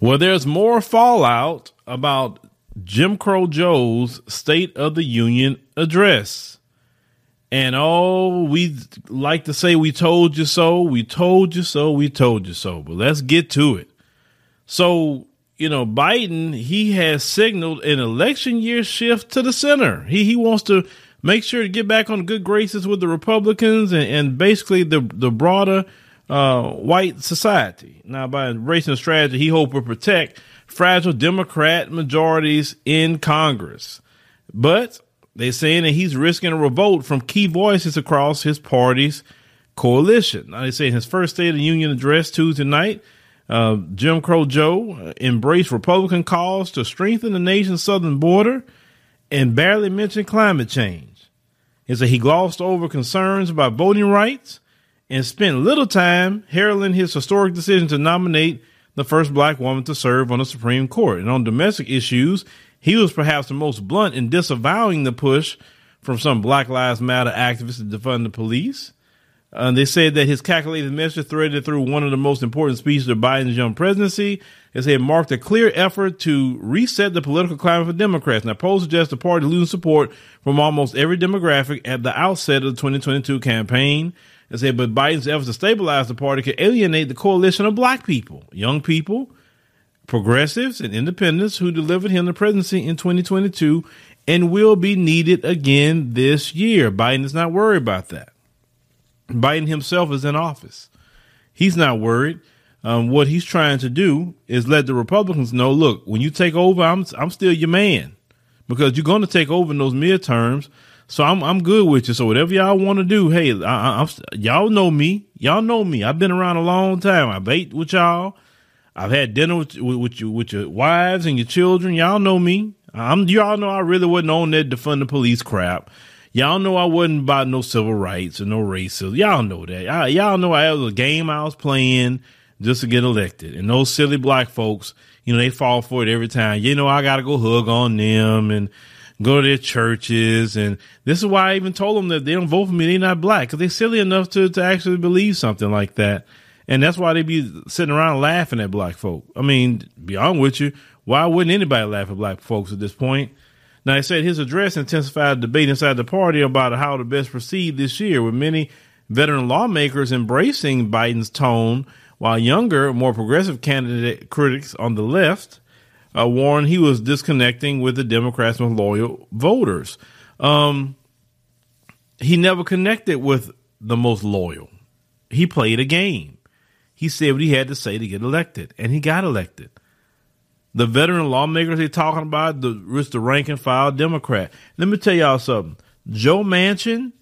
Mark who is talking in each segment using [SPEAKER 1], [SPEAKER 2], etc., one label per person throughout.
[SPEAKER 1] Well, there's more fallout about Jim Crow Joe's State of the Union address. And oh, we like to say, we told you so, we told you so, we told you so. But let's get to it. So, you know, Biden, he has signaled an election year shift to the center. He, he wants to make sure to get back on good graces with the Republicans and, and basically the, the broader uh, white society. Now, by embracing strategy, he hopes to protect fragile Democrat majorities in Congress. But they're saying that he's risking a revolt from key voices across his party's coalition. Now, they say in his first State of the Union address Tuesday night, uh, Jim Crow Joe embraced Republican calls to strengthen the nation's southern border and barely mentioned climate change. He said he glossed over concerns about voting rights and spent little time heralding his historic decision to nominate the first black woman to serve on the Supreme Court. And on domestic issues, he was perhaps the most blunt in disavowing the push from some Black Lives Matter activists to defund the police. Uh, they said that his calculated message threaded through one of the most important speeches of Biden's young presidency. As it marked a clear effort to reset the political climate for Democrats. Now, polls suggest the party losing support from almost every demographic at the outset of the 2022 campaign They said, but Biden's efforts to stabilize the party could alienate the coalition of black people, young people, progressives, and independents who delivered him the presidency in 2022 and will be needed again this year. Biden is not worried about that. Biden himself is in office. He's not worried. Um, what he's trying to do is let the Republicans know, look, when you take over, I'm I'm still your man because you're going to take over in those midterms. So I'm I'm good with you. So whatever y'all want to do, hey, I, am y'all know me. Y'all know me. I've been around a long time. I've ate with y'all. I've had dinner with with, with your with your wives and your children. Y'all know me. I'm y'all know I really wasn't on that defund the police crap. Y'all know I wasn't about no civil rights or no racism. Y'all know that. I, y'all know I was a game I was playing just to get elected. And those silly black folks, you know, they fall for it every time. You know, I got to go hug on them and go to their churches. And this is why I even told them that they don't vote for me. They're not black because they're silly enough to, to actually believe something like that. And that's why they be sitting around laughing at black folk. I mean, be honest with you, why wouldn't anybody laugh at black folks at this point? Now, he said his address intensified debate inside the party about how to best proceed this year, with many veteran lawmakers embracing Biden's tone, while younger, more progressive candidate critics on the left uh, warned he was disconnecting with the Democrats' most loyal voters. Um, he never connected with the most loyal. He played a game. He said what he had to say to get elected, and he got elected. The veteran lawmakers they're talking about, the the rank and file Democrat. Let me tell y'all something. Joe Manchin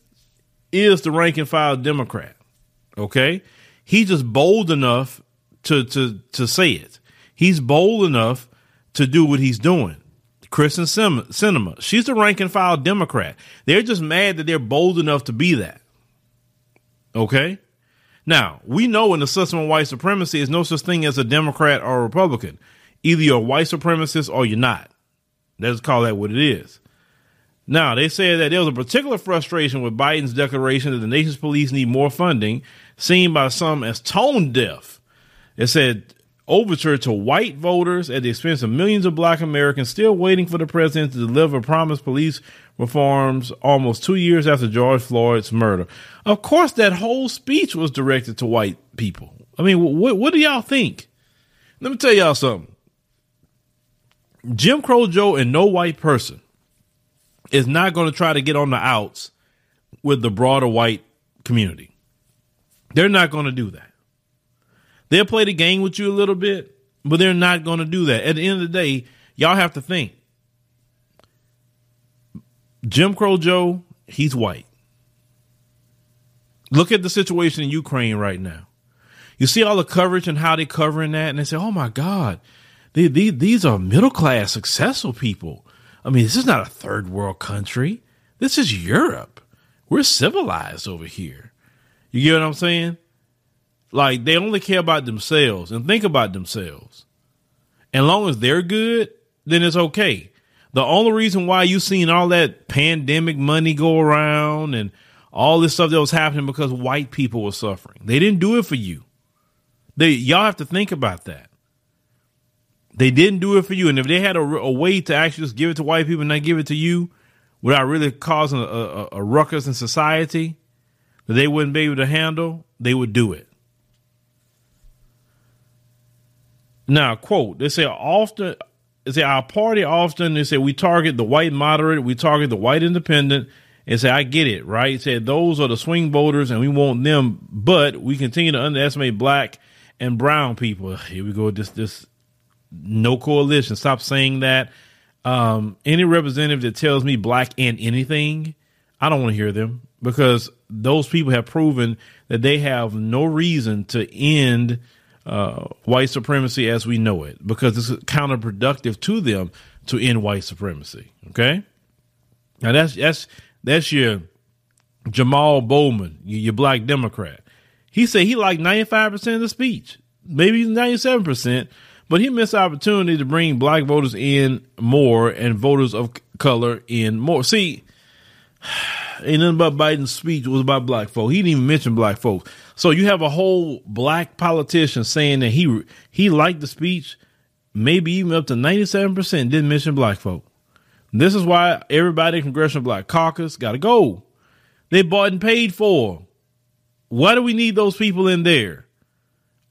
[SPEAKER 1] is the rank and file Democrat. Okay, he's just bold enough to to to say it. He's bold enough to do what he's doing. Kyrsten Sinema, she's the rank and file Democrat. They're just mad that they're bold enough to be that. Okay? Now, we know in the system of white supremacy is no such thing as a Democrat or a Republican. Either you're a white supremacist or you're not. Let's call that what it is. Now, they said that there was a particular frustration with Biden's declaration that the nation's police need more funding, seen by some as tone deaf. It said overture to white voters at the expense of millions of black Americans still waiting for the president to deliver promised police reforms almost two years after George Floyd's murder. Of course, that whole speech was directed to white people. I mean, what, what do y'all think? Let me tell y'all something. Jim Crow Joe and no white person is not going to try to get on the outs with the broader white community. They're not going to do that. They'll play the game with you a little bit, but they're not going to do that. At the end of the day, y'all have to think. Jim Crow Joe, he's white. Look at the situation in Ukraine right now. You see all the coverage and how they're covering that, and they say, oh my God, they, they, these are middle class, successful people. I mean, this is not a third world country. This is Europe. We're civilized over here. You get what I'm saying? Like they only care about themselves and think about themselves. And long as they're good, then it's okay. The only reason why you seen all that pandemic money go around and all this stuff that was happening because white people were suffering. They didn't do it for you. They y'all have to think about that. They didn't do it for you, and if they had a, a way to actually just give it to white people and not give it to you, without really causing a, a, a ruckus in society that they wouldn't be able to handle, they would do it. Now, quote, they say often, they say our party often, they say we target the white moderate, we target the white independent, and say, I get it, right? Said those are the swing voters and we want them, but we continue to underestimate black and brown people. Here we go, this, this, no coalition. Stop saying that. Um, any representative that tells me black and anything, I don't want to hear them because those people have proven that they have no reason to end uh, white supremacy as we know it because it's counterproductive to them to end white supremacy. Okay, now that's that's that's your Jamal Bowman, your black Democrat. He said he liked ninety five percent of the speech, maybe ninety seven percent, but he missed opportunity to bring black voters in more and voters of color in more. See, ain't nothing about Biden's speech was about black folks. He didn't even mention black folks. So you have a whole black politician saying that he he liked the speech, maybe even up to ninety seven percent didn't mention black folk. This is why everybody in Congressional Black Caucus got to go. They bought and paid for. Why do we need those people in there?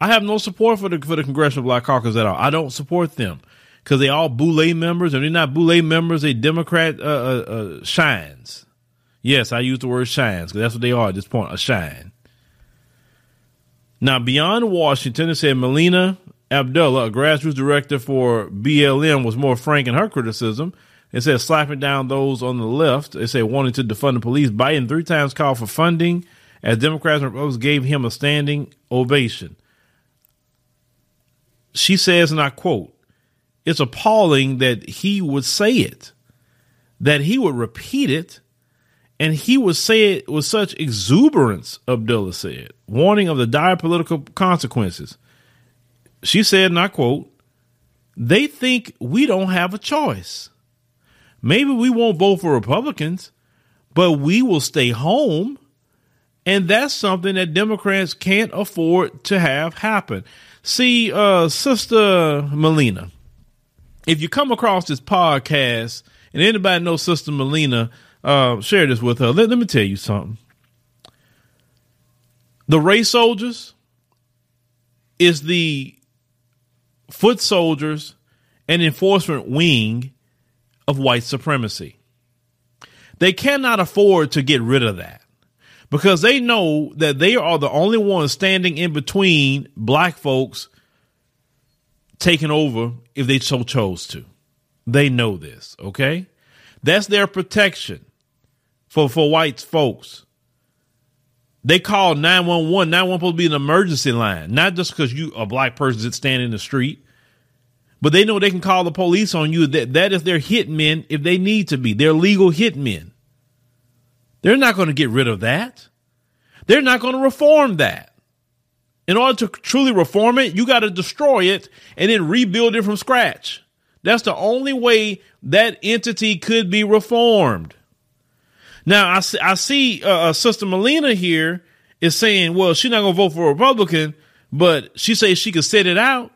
[SPEAKER 1] I have no support for the for the Congressional Black Caucus at all. I don't support them because they all Boule members, and they're not Boule members. They Democrat uh, uh, uh, shines. Yes, I use the word shines because that's what they are at this point, a shine. Now, beyond Washington, it said Melina Abdullah, a grassroots director for BLM, was more frank in her criticism. It said slapping down those on the left. It said wanting to defund the police. Biden three times called for funding as Democrats and Republicans gave him a standing ovation. She says, and I quote, it's appalling that he would say it, that he would repeat it, and he would say it with such exuberance, Abdullah said, warning of the dire political consequences. She said, and I quote, they think we don't have a choice. Maybe we won't vote for Republicans, but we will stay home. And that's something that Democrats can't afford to have happen. See, uh, Sister Melina, if you come across this podcast and anybody knows Sister Melina, uh, share this with her. Let, let me tell you something. The race soldiers is the foot soldiers and enforcement wing of white supremacy. They cannot afford to get rid of that because they know that they are the only ones standing in between black folks taking over if they so chose to. They know this, okay? That's their protection for, for white folks. They call 911. 911 supposed to be an emergency line, not just because you a black person that's standing in the street, but they know they can call the police on you. That that is their hitmen if they need to be. They're legal hitmen. They're not going to get rid of that. They're not going to reform that. In order to truly reform it, you got to destroy it and then rebuild it from scratch. That's the only way that entity could be reformed. Now, I see, I see uh, uh Sister Melina here is saying, well, she's not going to vote for a Republican, but she says she could sit it out.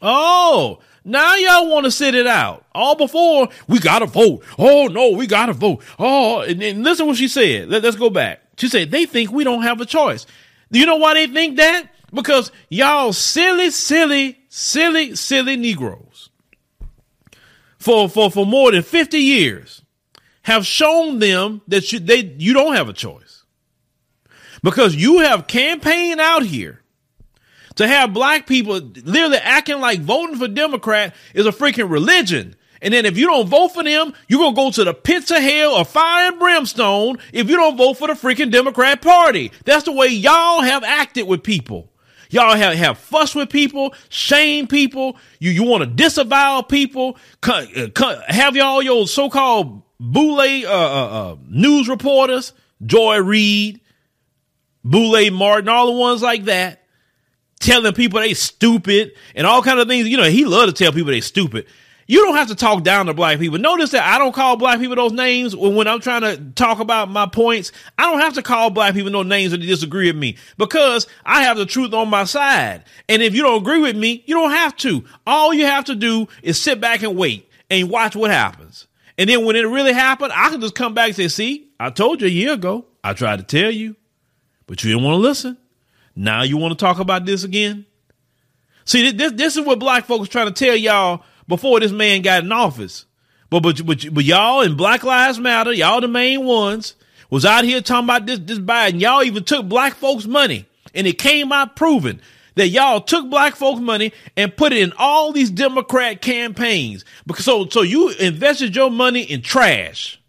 [SPEAKER 1] Oh, now y'all want to sit it out. All before we gotta vote. Oh no, we gotta vote. Oh, and, and listen what she said. Let, us go back. She said they think we don't have a choice. Do you know why they think that? Because y'all silly, silly, silly, silly Negroes for for for more than fifty years have shown them that you, they you don't have a choice because you have campaigned out here to have black people literally acting like voting for Democrat is a freaking religion. And then if you don't vote for them, you're going to go to the pits of hell or fire and brimstone if you don't vote for the freaking Democrat party. That's the way y'all have acted with people. Y'all have, have fuss with people, shame people. You, you want to disavow people, uh, have y'all your so-called Boule, uh, uh, uh, news reporters, Joy Reid, Boule Martin, all the ones like that telling people they stupid and all kind of things. You know, he loved to tell people they stupid. You don't have to talk down to black people. Notice that I don't call black people those names when, when I'm trying to talk about my points. I don't have to call black people those names when they disagree with me because I have the truth on my side. And if you don't agree with me, you don't have to. All you have to do is sit back and wait and watch what happens. And then when it really happened, I can just come back and say, see, I told you a year ago. I tried to tell you, but you didn't want to listen. Now you want to talk about this again? See, this, this is what black folks trying to tell y'all before this man got in office. But, but, but, but y'all in Black Lives Matter, y'all the main ones, was out here talking about this, this Biden. Y'all even took black folks' money. And it came out proven that y'all took black folks' money and put it in all these Democrat campaigns. Because so, so you invested your money in trash.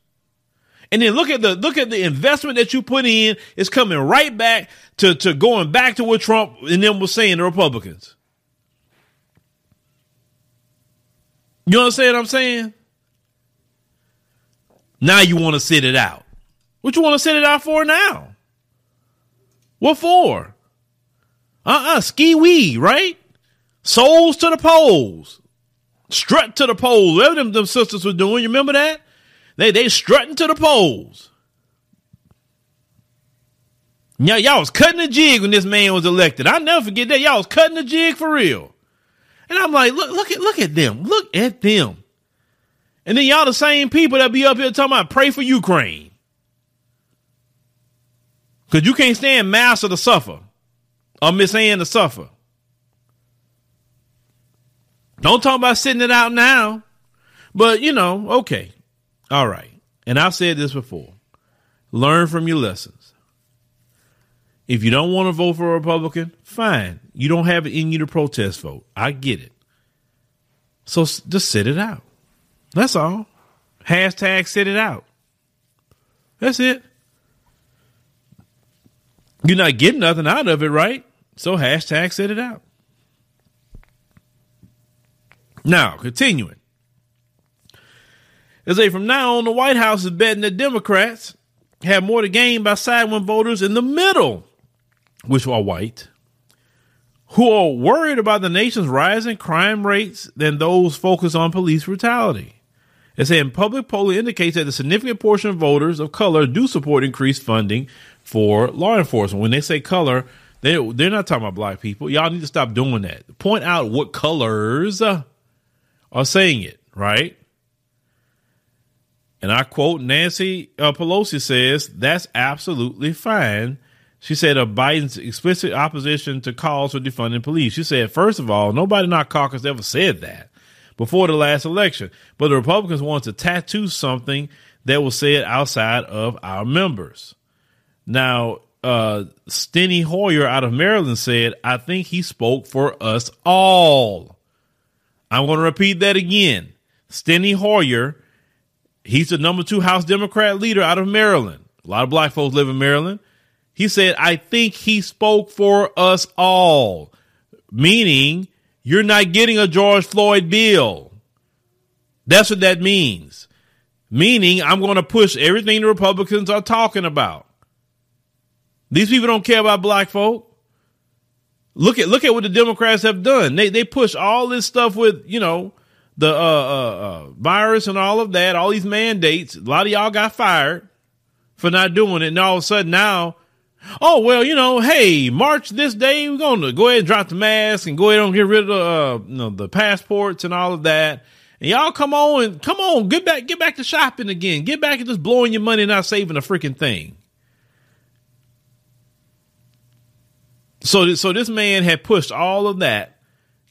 [SPEAKER 1] And then look at the look at the investment that you put in is coming right back to, to going back to what Trump and them was saying the Republicans. You understand what I'm saying? Now you want to sit it out. What you want to sit it out for now? What for? Uh-uh, ski wee, right? Souls to the polls. Strut to the polls. Whatever them, them sisters were doing. You remember that? They they strutting to the polls. Y'all, y'all was cutting the jig when this man was elected. I'll never forget that. Y'all was cutting the jig for real. And I'm like, look, look at look at them. Look at them. And then y'all the same people that be up here talking about pray for Ukraine. Cause you can't stand master to suffer or Miss Ann to suffer. Don't talk about sitting it out now. But you know, okay. All right. And I've said this before. Learn from your lessons. If you don't want to vote for a Republican, fine. You don't have it in you to protest vote. I get it. So just sit it out. That's all. Hashtag sit it out. That's it. You're not getting nothing out of it, right? So hashtag sit it out. Now, continuing. They say from now on, the White House is betting that Democrats have more to gain by siding with voters in the middle, which are white, who are worried about the nation's rising crime rates than those focused on police brutality. They say public polling indicates that a significant portion of voters of color do support increased funding for law enforcement. When they say color, they they're not talking about black people. Y'all need to stop doing that. Point out what colors are saying it, right? And I quote Nancy uh, Pelosi says, that's absolutely fine. She said of Biden's explicit opposition to calls for defunding police. She said, first of all, nobody in our caucus ever said that before the last election. But the Republicans want to tattoo something that was said outside of our members. Now, uh, Steny Hoyer out of Maryland said, I think he spoke for us all. I'm going to repeat that again. Steny Hoyer He's the number two House Democrat leader out of Maryland. A lot of black folks live in Maryland. He said, I think he spoke for us all, meaning you're not getting a George Floyd bill. That's what that means. Meaning I'm going to push everything the Republicans are talking about. These people don't care about black folk. Look at look at what the Democrats have done. They they push all this stuff with, you know, the uh, uh, uh, virus and all of that, all these mandates. A lot of y'all got fired for not doing it, and all of a sudden now, oh well, you know, hey, March this day, we're going to go ahead and drop the mask and go ahead and get rid of uh, you know, the passports and all of that. And y'all come on and come on, get back, get back to shopping again. Get back to just blowing your money, and not saving a freaking thing. So, so this man had pushed all of that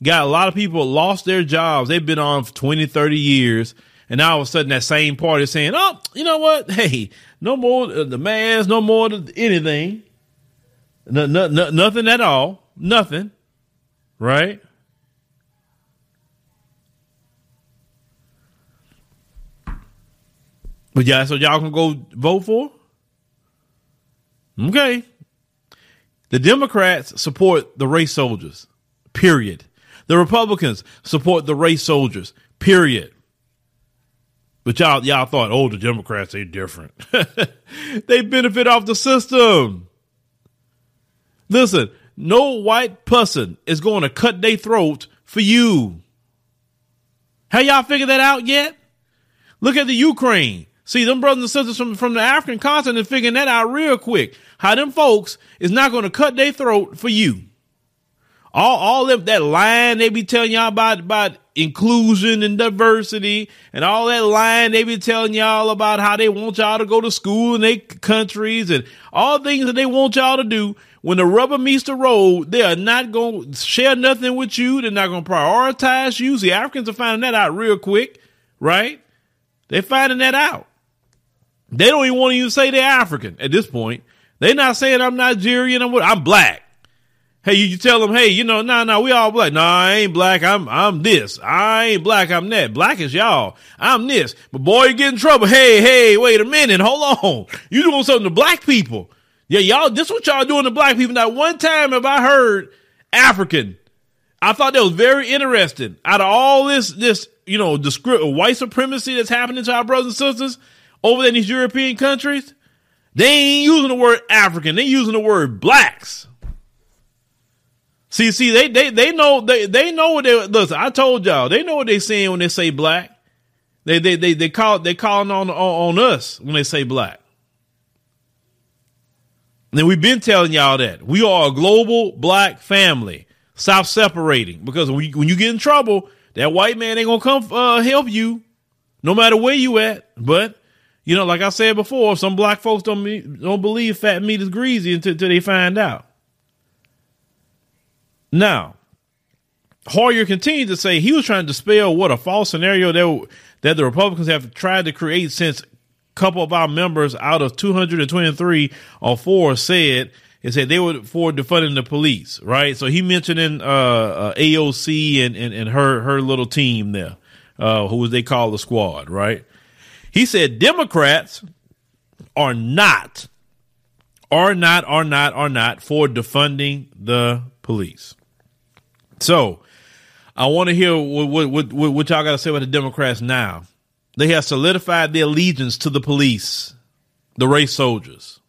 [SPEAKER 1] got a lot of people lost their jobs. They've been on for 20, 30 years. And now all of a sudden that same party is saying, oh, you know what? Hey, no more uh, the mask, no more anything. No, no, no, nothing at all. Nothing. Right? But yeah, so y'all can go vote for? Okay. The Democrats support the race soldiers. Period. The Republicans support the race soldiers, period. But y'all, y'all thought, oh, the Democrats, they different. they benefit off the system. Listen, no white person is going to cut their throat for you. Have y'all figured that out yet? Look at the Ukraine. See, them brothers and sisters from, from the African continent figuring that out real quick. How them folks is not going to cut their throat for you. All, all of that line they be telling y'all about, about inclusion and diversity and all that line they be telling y'all about how they want y'all to go to school in their countries and all things that they want y'all to do. When the rubber meets the road, they are not going to share nothing with you. They're not going to prioritize you. See, Africans are finding that out real quick, right? They're finding that out. They don't even want to even say they're African at this point. They're not saying I'm Nigerian. I'm, I'm black. Hey, you, tell them, hey, you know, nah, nah, we all black. Nah, I ain't black. I'm, I'm this. I ain't black. I'm that. Black is y'all. I'm this. But boy, you get in trouble. Hey, hey, wait a minute. Hold on. You doing something to black people. Yeah, y'all, this what y'all doing to black people. Now, one time have I heard African. I thought that was very interesting. Out of all this, this, you know, the white supremacy that's happening to our brothers and sisters over in these European countries, they ain't using the word African. They using the word blacks. See, see, they they they know they they know what they listen. I told y'all they know what they saying when they say black. They they they they call they calling on on, on us when they say black. And we've been telling y'all that we are a global black family. Stop separating because when you, when you get in trouble, that white man ain't gonna come uh, help you, no matter where you at. But you know, like I said before, some black folks don't don't believe fat meat is greasy until, until they find out. Now, Hoyer continued to say he was trying to dispel what a false scenario that, that the Republicans have tried to create since a couple of our members out of 223 or four said it said they were for defunding the police, right? So he mentioned in uh, uh, AOC and, and, and her her little team there, uh, who they call the squad, right? He said Democrats are not, are not, are not, are not for defunding the police. So I want to hear what, what, what, what y'all got to say about the Democrats now. They have solidified their allegiance to the police, the race soldiers.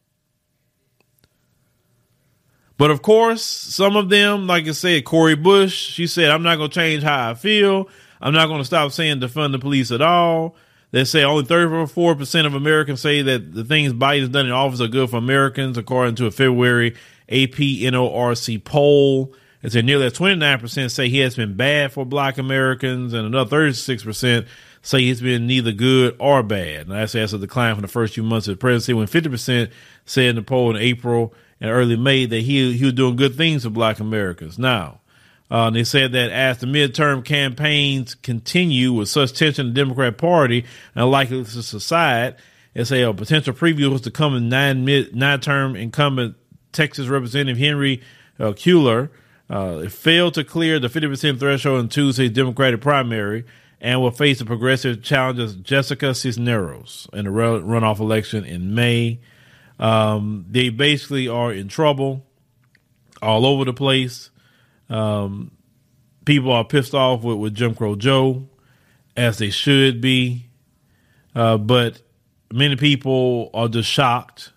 [SPEAKER 1] But of course, some of them, like I said, Cori Bush, she said, I'm not going to change how I feel. I'm not going to stop saying defund the police at all. They say only 34% of Americans say that the things Biden's done in office are good for Americans, according to a February AP NORC poll. It said nearly 29% say he has been bad for black Americans, and another 36% say he's been neither good or bad. And that's as a decline from the first few months of the presidency, when 50% said in the poll in April and early May that he, he was doing good things for black Americans. Now, uh, they said that as the midterm campaigns continue with such tension in the Democrat Party and likely to subside, they say a potential preview was to come in nine mid nine term incumbent Texas Representative Henry uh, Cuellar uh, it failed to clear the 50% threshold in Tuesday's Democratic primary and will face the progressive challenger Jessica Cisneros in the runoff election in May. Um, they basically are in trouble all over the place. Um, people are pissed off with, with Jim Crow Joe, as they should be. Uh, but many people are just shocked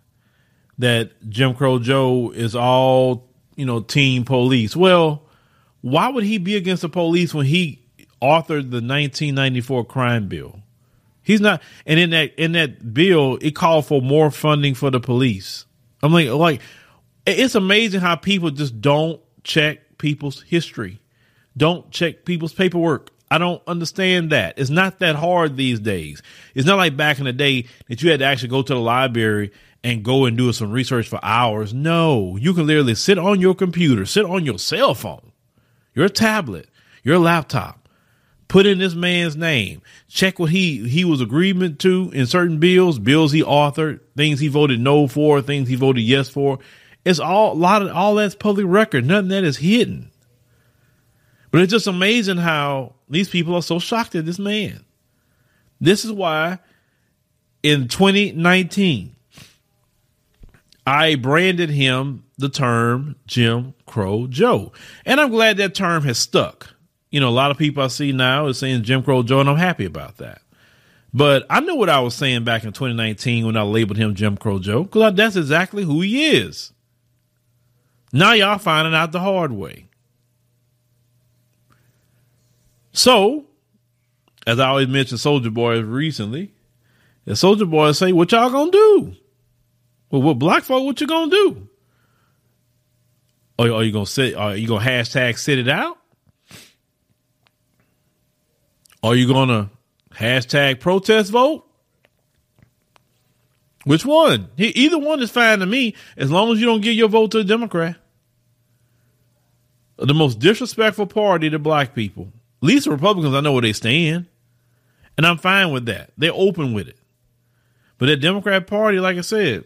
[SPEAKER 1] that Jim Crow Joe is all you know, team police. Well, why would he be against the police when he authored the 1994 crime bill? He's not, and in that in that bill, it called for more funding for the police. I'm like, like, it's amazing how people just don't check people's history, don't check people's paperwork. I don't understand that. It's not that hard these days. It's not like back in the day that you had to actually go to the library and go and do some research for hours. No, you can literally sit on your computer, sit on your cell phone, your tablet, your laptop, put in this man's name, check what he he was agreement to in certain bills, bills he authored, things he voted no for, things he voted yes for. It's all a lot of all that's public record. Nothing that is hidden. But it's just amazing how these people are so shocked at this man. This is why in 2019 I branded him the term Jim Crow Joe. And I'm glad that term has stuck. You know, a lot of people I see now is saying Jim Crow Joe, and I'm happy about that. But I know what I was saying back in 2019 when I labeled him Jim Crow Joe, because that's exactly who he is. Now y'all finding out the hard way. So as I always mention Soldier Boy recently, the Soldier Boy say, "What y'all gonna do?" Well, what black folk? What you gonna do? Are, are you gonna sit? Are you gonna hashtag sit it out? Are you gonna hashtag protest vote? Which one? Either one is fine to me, as long as you don't give your vote to a Democrat. The most disrespectful party to black people. At least the Republicans, I know where they stand. And I'm fine with that. They're open with it. But the Democrat Party, like I said,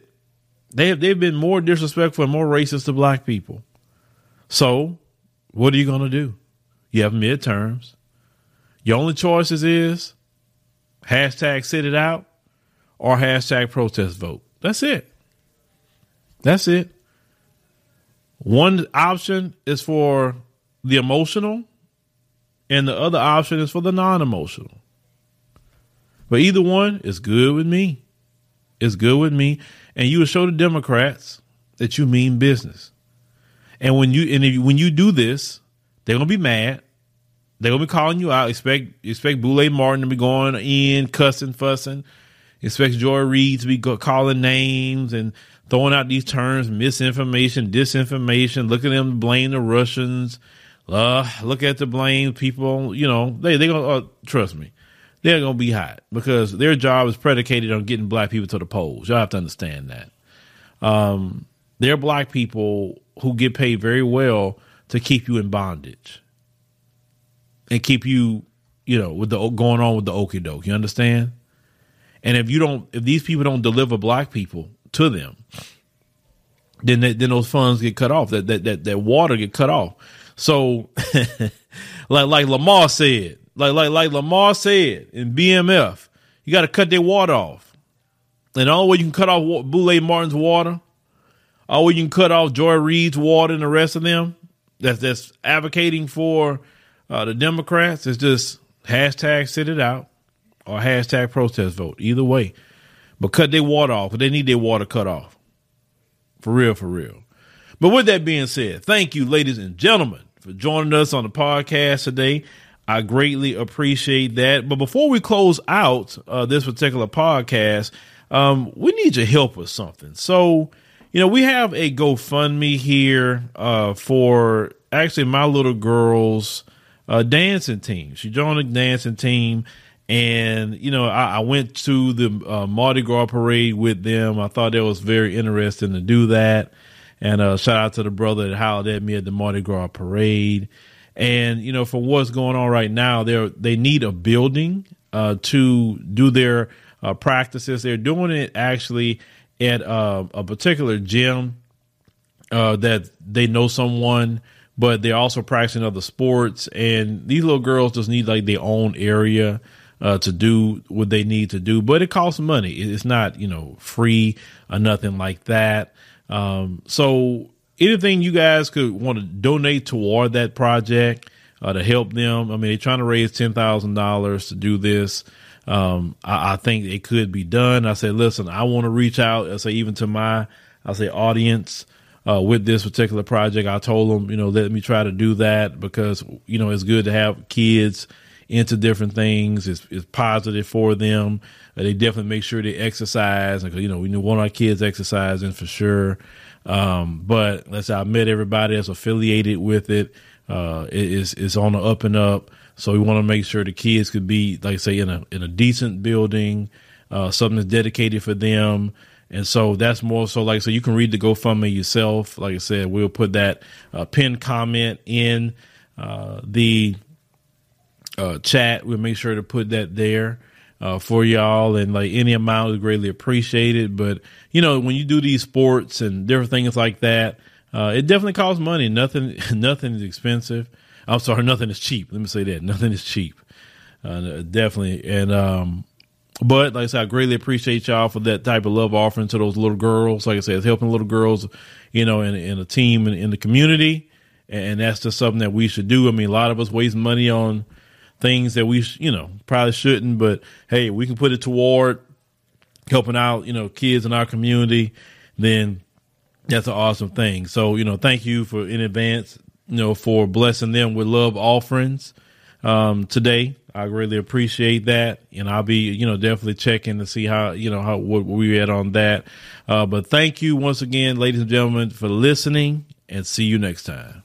[SPEAKER 1] they have they've been more disrespectful and more racist to black people. So, what are you going to do? You have midterms. Your only choices is hashtag sit it out or hashtag protest vote. That's it. That's it. One option is for the emotional, and the other option is for the non emotional. But either one is good with me. It's good with me. And you will show the Democrats that you mean business. And when you and if, when you do this, they're gonna be mad. They're gonna be calling you out. Expect expect Boule Martin to be going in, cussing, fussing. Expect Joy Reid to be calling names and throwing out these terms, misinformation, disinformation. Look at them blame the Russians. Uh, look at the blame people. You know, they they gonna uh, trust me. They're gonna be hot because their job is predicated on getting black people to the polls. Y'all have to understand that. Um, they're black people who get paid very well to keep you in bondage and keep you, you know, with the going on with the okey doke. You understand? And if you don't, if these people don't deliver black people to them, then they, then those funds get cut off. That that that, that water get cut off. So, like like Lamar said, like like like Lamar said in BMF, you got to cut their water off. And the only way you can cut off Boule Martin's water, all way you can cut off Joy Reid's water and the rest of them that's that's advocating for uh, the Democrats is just hashtag sit it out or hashtag protest vote. Either way. But cut their water off. They need their water cut off. For real, for real. But with that being said, thank you, ladies and gentlemen, for joining us on the podcast today. I greatly appreciate that. But before we close out uh, this particular podcast, um, we need your help with something. So, you know, we have a GoFundMe here uh, for actually my little girl's uh, dancing team. She joined a dancing team and, you know, I, I went to the uh, Mardi Gras parade with them. I thought that was very interesting to do that. And uh, shout out to the brother that hollered at me at the Mardi Gras parade. And, you know, for what's going on right now, they they need a building uh, to do their uh, practices. They're doing it actually at uh, a particular gym uh, that they know someone but they're also practicing other sports. And these little girls just need like their own area uh, to do what they need to do, but it costs money. It's not, you know, free or nothing like that. Um, so anything you guys could want to donate toward that project uh, to help them. I mean, they're trying to raise ten thousand dollars to do this. Um, I, I, think it could be done. I said, listen, I want to reach out. I say even to my, I say audience uh, with this particular project. I told them, you know, let me try to do that because you know it's good to have kids into different things. It's, it's positive for them. Uh, they definitely make sure they exercise. Because, you know, we want our kids exercising for sure. Um, but let's met everybody that's affiliated with it. Uh, it is, it's on the up and up. So we want to make sure the kids could be, like I say, in a, in a decent building, uh, something that's dedicated for them. And so that's more so like, so you can read the GoFundMe yourself. Like I said, we'll put that uh, pinned comment in uh, the uh, chat. We'll make sure to put that there uh, for y'all, and like any amount is greatly appreciated. But you know, when you do these sports and different things like that, uh, it definitely costs money. Nothing, nothing is expensive. I'm sorry, nothing is cheap. Let me say that nothing is cheap. Uh, definitely, and um, but like I said, I greatly appreciate y'all for that type of love offering to those little girls. Like I said, it's helping little girls, you know, in, in a team in, in the community, and that's just something that we should do. I mean, a lot of us waste money on things that we, you know, probably shouldn't, but hey, we can put it toward helping out, you know, kids in our community, then that's an awesome thing. So, you know, thank you for in advance, you know, for blessing them with love offerings. um, today. I really appreciate that, and I'll be, you know, definitely checking to see how, you know, how what we at on that. Uh, but thank you once again, ladies and gentlemen, for listening, and see you next time.